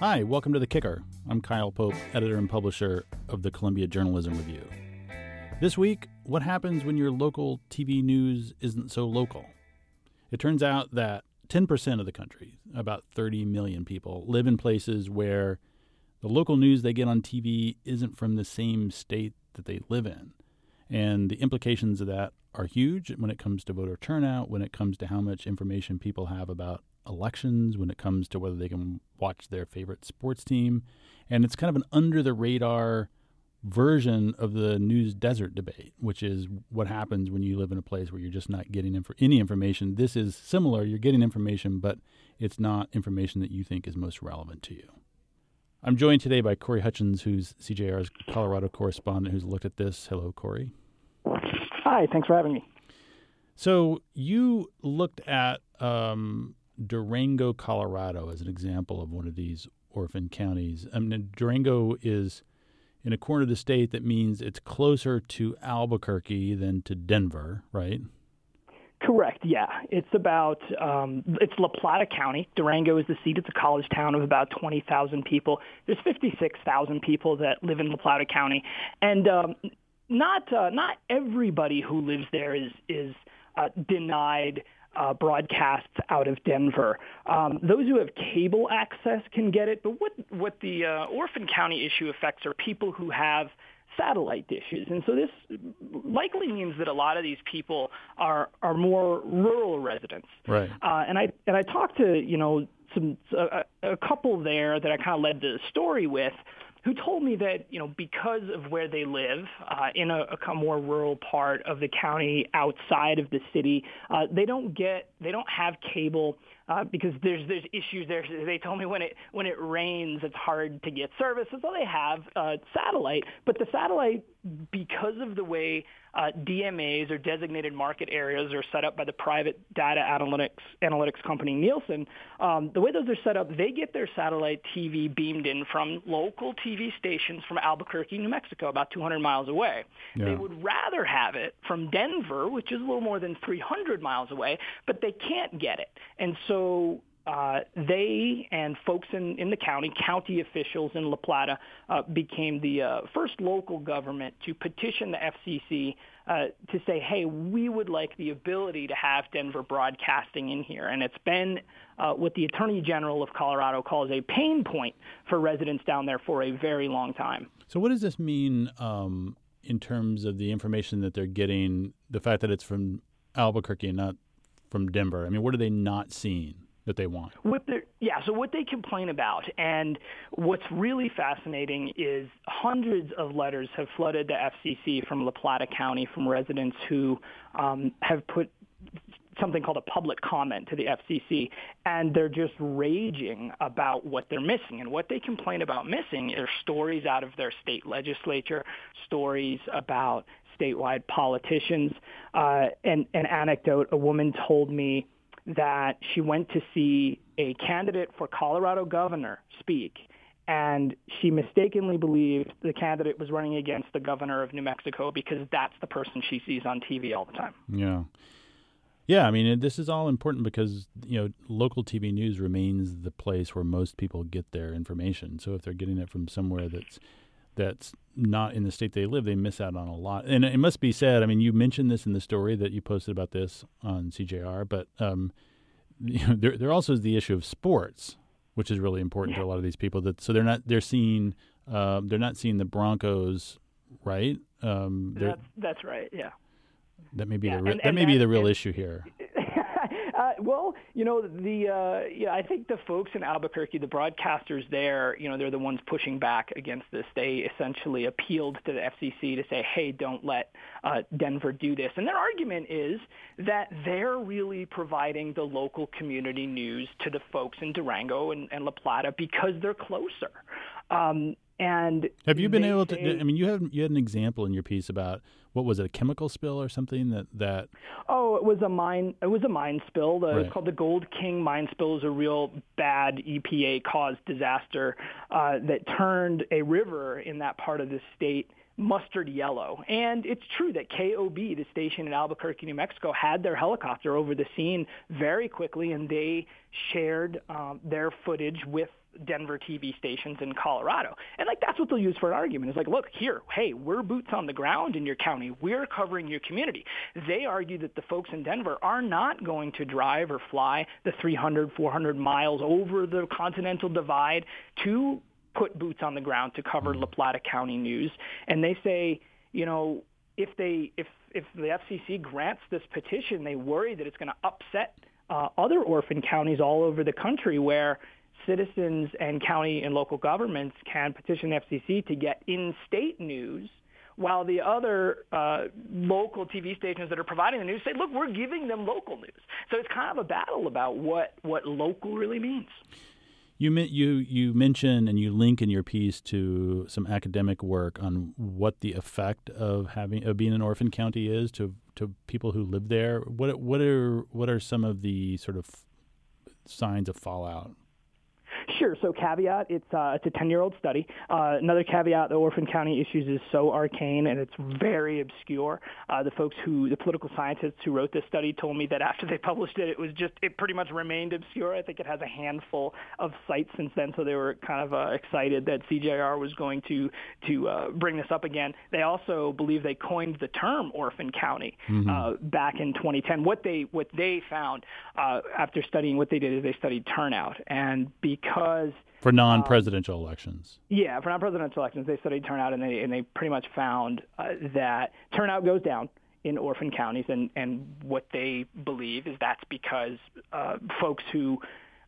Hi, welcome to The Kicker. I'm Kyle Pope, editor and publisher of the Columbia Journalism Review. This week, what happens when your local TV news isn't so local? It turns out that 10% of the country, about 30 million people, live in places where the local news they get on TV isn't from the same state that they live in. And the implications of that are huge when it comes to voter turnout, when it comes to how much information people have about elections, when it comes to whether they can watch their favorite sports team. And it's kind of an under the radar version of the news desert debate, which is what happens when you live in a place where you're just not getting inf- any information. This is similar. You're getting information, but it's not information that you think is most relevant to you. I'm joined today by Corey Hutchins, who's CJR's Colorado correspondent, who's looked at this. Hello, Corey. Hi, thanks for having me. So you looked at um, Durango, Colorado, as an example of one of these orphan counties. I mean, Durango is in a corner of the state that means it's closer to Albuquerque than to Denver, right? Correct. Yeah, it's about um, it's La Plata County. Durango is the seat. It's a college town of about twenty thousand people. There's fifty six thousand people that live in La Plata County, and um, not uh, not everybody who lives there is is uh, denied uh, broadcasts out of Denver. Um, those who have cable access can get it, but what what the uh, Orphan County issue affects are people who have satellite dishes, and so this likely means that a lot of these people are are more rural residents. Right. Uh, and I and I talked to you know some a, a couple there that I kind of led the story with who told me that you know because of where they live uh, in a, a more rural part of the county outside of the city, uh, they don't get they don't have cable uh, because there's there's issues there. They told me when it when it rains, it's hard to get service, and so they have uh, satellite. But the satellite, because of the way uh, DMAs or designated market areas are set up by the private data analytics analytics company Nielsen. Um, the way those are set up, they get their satellite TV beamed in from local TV stations from Albuquerque, New Mexico, about 200 miles away. Yeah. They would rather have it from Denver, which is a little more than 300 miles away, but they can't get it, and so uh, they and folks in, in the county, county officials in La Plata, uh, became the uh, first local government to petition the FCC uh, to say, hey, we would like the ability to have Denver broadcasting in here. And it's been uh, what the Attorney General of Colorado calls a pain point for residents down there for a very long time. So, what does this mean um, in terms of the information that they're getting, the fact that it's from Albuquerque and not from Denver? I mean, what are they not seeing? that they want. Yeah, so what they complain about, and what's really fascinating is hundreds of letters have flooded the FCC from La Plata County from residents who um, have put something called a public comment to the FCC, and they're just raging about what they're missing. And what they complain about missing are stories out of their state legislature, stories about statewide politicians. Uh, and an anecdote, a woman told me that she went to see a candidate for Colorado governor speak, and she mistakenly believed the candidate was running against the governor of New Mexico because that's the person she sees on TV all the time. Yeah. Yeah, I mean, this is all important because, you know, local TV news remains the place where most people get their information. So if they're getting it from somewhere that's that's not in the state they live, they miss out on a lot. And it must be said. I mean, you mentioned this in the story that you posted about this on CJR, but um, you know, there there also is the issue of sports, which is really important yeah. to a lot of these people. That so they're not they're seeing uh, they're not seeing the Broncos, right? Um, that's, that's right. Yeah. That may be yeah. the re- and, that may be the real issue here. Uh, well, you know, the uh, yeah, I think the folks in Albuquerque, the broadcasters there, you know, they're the ones pushing back against this. They essentially appealed to the FCC to say, hey, don't let uh, Denver do this. And their argument is that they're really providing the local community news to the folks in Durango and, and La Plata because they're closer. Um, and have you been able say, to? I mean, you have you had an example in your piece about what was it, a chemical spill or something that that? Oh, it was a mine. It was a mine spill. The, right. It's called the Gold King mine spill. It was a real bad EPA caused disaster uh, that turned a river in that part of the state mustard yellow. And it's true that KOB, the station in Albuquerque, New Mexico, had their helicopter over the scene very quickly, and they shared um, their footage with Denver TV stations in Colorado. And like that's what they'll use for an argument. It's like, look, here, hey, we're boots on the ground in your county. We're covering your community. They argue that the folks in Denver are not going to drive or fly the 300, 400 miles over the continental divide to put boots on the ground to cover La Plata County news. And they say, you know, if they if if the FCC grants this petition, they worry that it's going to upset uh, other orphan counties all over the country where citizens and county and local governments can petition FCC to get in-state news while the other uh, local TV stations that are providing the news say, look, we're giving them local news. So it's kind of a battle about what, what local really means. You you you mention and you link in your piece to some academic work on what the effect of having of being an orphan county is to to people who live there. What what are what are some of the sort of signs of fallout? Sure. So caveat, it's uh, it's a 10-year-old study. Uh, another caveat, the Orphan County issues is so arcane and it's very obscure. Uh, the folks who, the political scientists who wrote this study told me that after they published it, it was just, it pretty much remained obscure. I think it has a handful of cites since then, so they were kind of uh, excited that CJR was going to to uh, bring this up again. They also believe they coined the term Orphan County mm-hmm. uh, back in 2010. What they what they found uh, after studying what they did is they studied turnout, and because because for non-presidential um, elections. Yeah, for non-presidential elections, they studied turnout, and they and they pretty much found uh, that turnout goes down in orphan counties, and and what they believe is that's because uh, folks who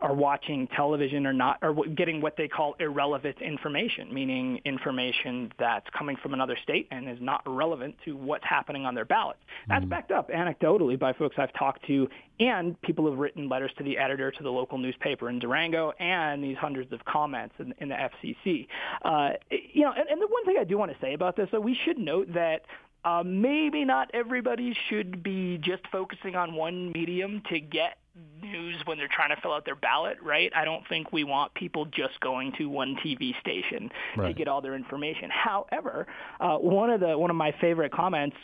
are watching television or not, or getting what they call irrelevant information, meaning information that's coming from another state and is not relevant to what's happening on their ballot. That's mm-hmm. backed up anecdotally by folks I've talked to and people have written letters to the editor to the local newspaper in Durango and these hundreds of comments in, in the FCC. Uh, you know, and, and the one thing I do want to say about this, though, we should note that uh, maybe not everybody should be just focusing on one medium to get news when they're trying to fill out their ballot, right? I don't think we want people just going to one TV station right. to get all their information. However, uh, one of the one of my favorite comments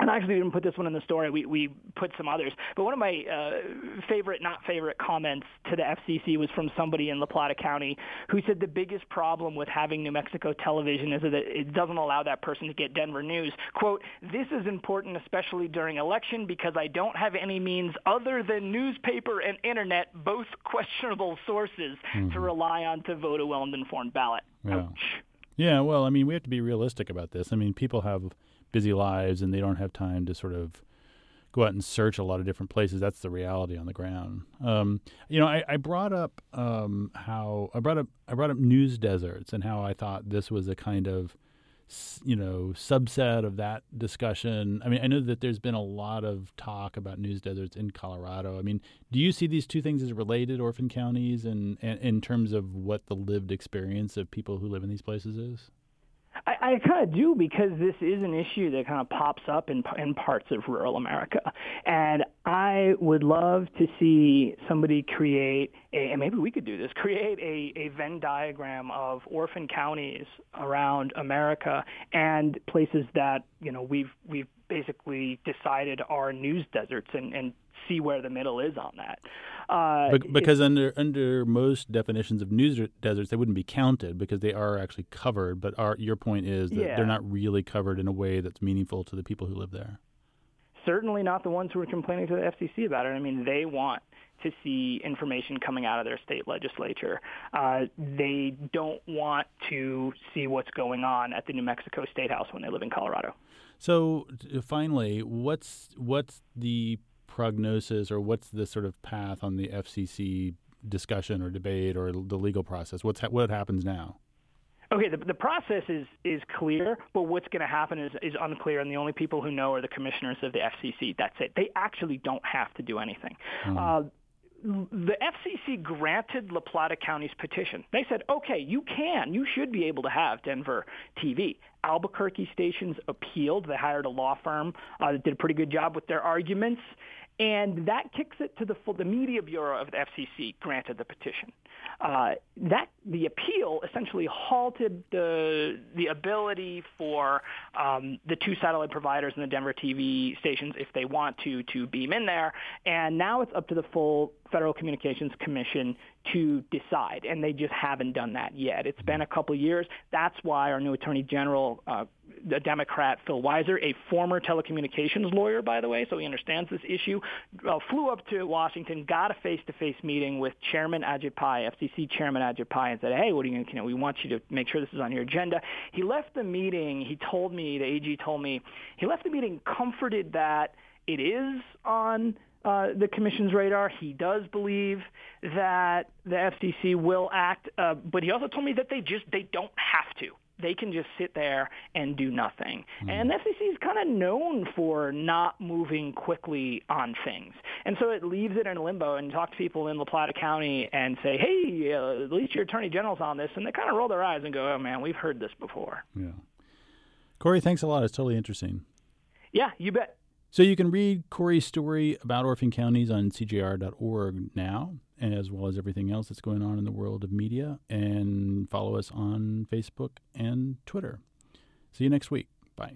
and I actually didn't put this one in the story. We we put some others, but one of my uh, favorite, not favorite comments to the FCC was from somebody in La Plata County who said the biggest problem with having New Mexico television is that it doesn't allow that person to get Denver news. "Quote: This is important, especially during election, because I don't have any means other than newspaper and internet, both questionable sources, mm-hmm. to rely on to vote a well-informed ballot." Yeah. Ouch. Yeah. Well, I mean, we have to be realistic about this. I mean, people have busy lives and they don't have time to sort of go out and search a lot of different places. That's the reality on the ground. Um, you know, I, I brought up um, how I brought up I brought up news deserts and how I thought this was a kind of you know subset of that discussion. I mean, I know that there's been a lot of talk about news deserts in Colorado. I mean, do you see these two things as related, orphan counties, and, and in terms of what the lived experience of people who live in these places is? I, I kind of do because this is an issue that kind of pops up in in parts of rural America, and I would love to see somebody create a, and maybe we could do this, create a, a Venn diagram of orphan counties around America and places that you know we've we've basically decided are news deserts and, and see where the middle is on that. Uh, because under under most definitions of news deserts, they wouldn't be counted because they are actually covered. But our, your point is that yeah. they're not really covered in a way that's meaningful to the people who live there. Certainly not the ones who are complaining to the FCC about it. I mean, they want to see information coming out of their state legislature. Uh, they don't want to see what's going on at the New Mexico State House when they live in Colorado. So, finally, what's what's the prognosis or what's the sort of path on the FCC discussion or debate or the legal process? What's ha- what happens now? Okay, the, the process is is clear, but what's going to happen is is unclear, and the only people who know are the commissioners of the FCC. That's it. They actually don't have to do anything. Hmm. Uh, the FCC granted La Plata County's petition. They said, okay, you can, you should be able to have Denver TV. Albuquerque stations appealed. They hired a law firm uh, that did a pretty good job with their arguments And that kicks it to the full, the media bureau of the FCC granted the petition. Uh, that the appeal essentially halted the the ability for um, the two satellite providers and the Denver TV stations, if they want to, to beam in there. And now it's up to the full Federal Communications Commission to decide, and they just haven't done that yet. It's been a couple years. That's why our new Attorney General, uh, the Democrat Phil Weiser, a former telecommunications lawyer, by the way, so he understands this issue, uh, flew up to Washington, got a face-to-face meeting with Chairman Ajit Pai, FCC Chairman Ajit Pai, and said, "Hey, what are you going? You know, we want you to make sure this is on your agenda." He left the meeting. He told me, the AG told me, he left the meeting comforted that it is on uh, the commission's radar. He does believe that the FCC will act, uh, but he also told me that they just they don't have to. They can just sit there and do nothing. Mm. And the FCC is kind of known for not moving quickly on things. And so it leaves it in limbo and talk to people in La Plata County and say, hey, uh, at least your attorney general's on this. And they kind of roll their eyes and go, oh, man, we've heard this before. Yeah. Corey, thanks a lot. It's totally interesting. Yeah, you bet. So you can read Corey's story about orphan counties on CJR.org now, as well as everything else that's going on in the world of media, and follow us on Facebook and Twitter. See you next week. Bye.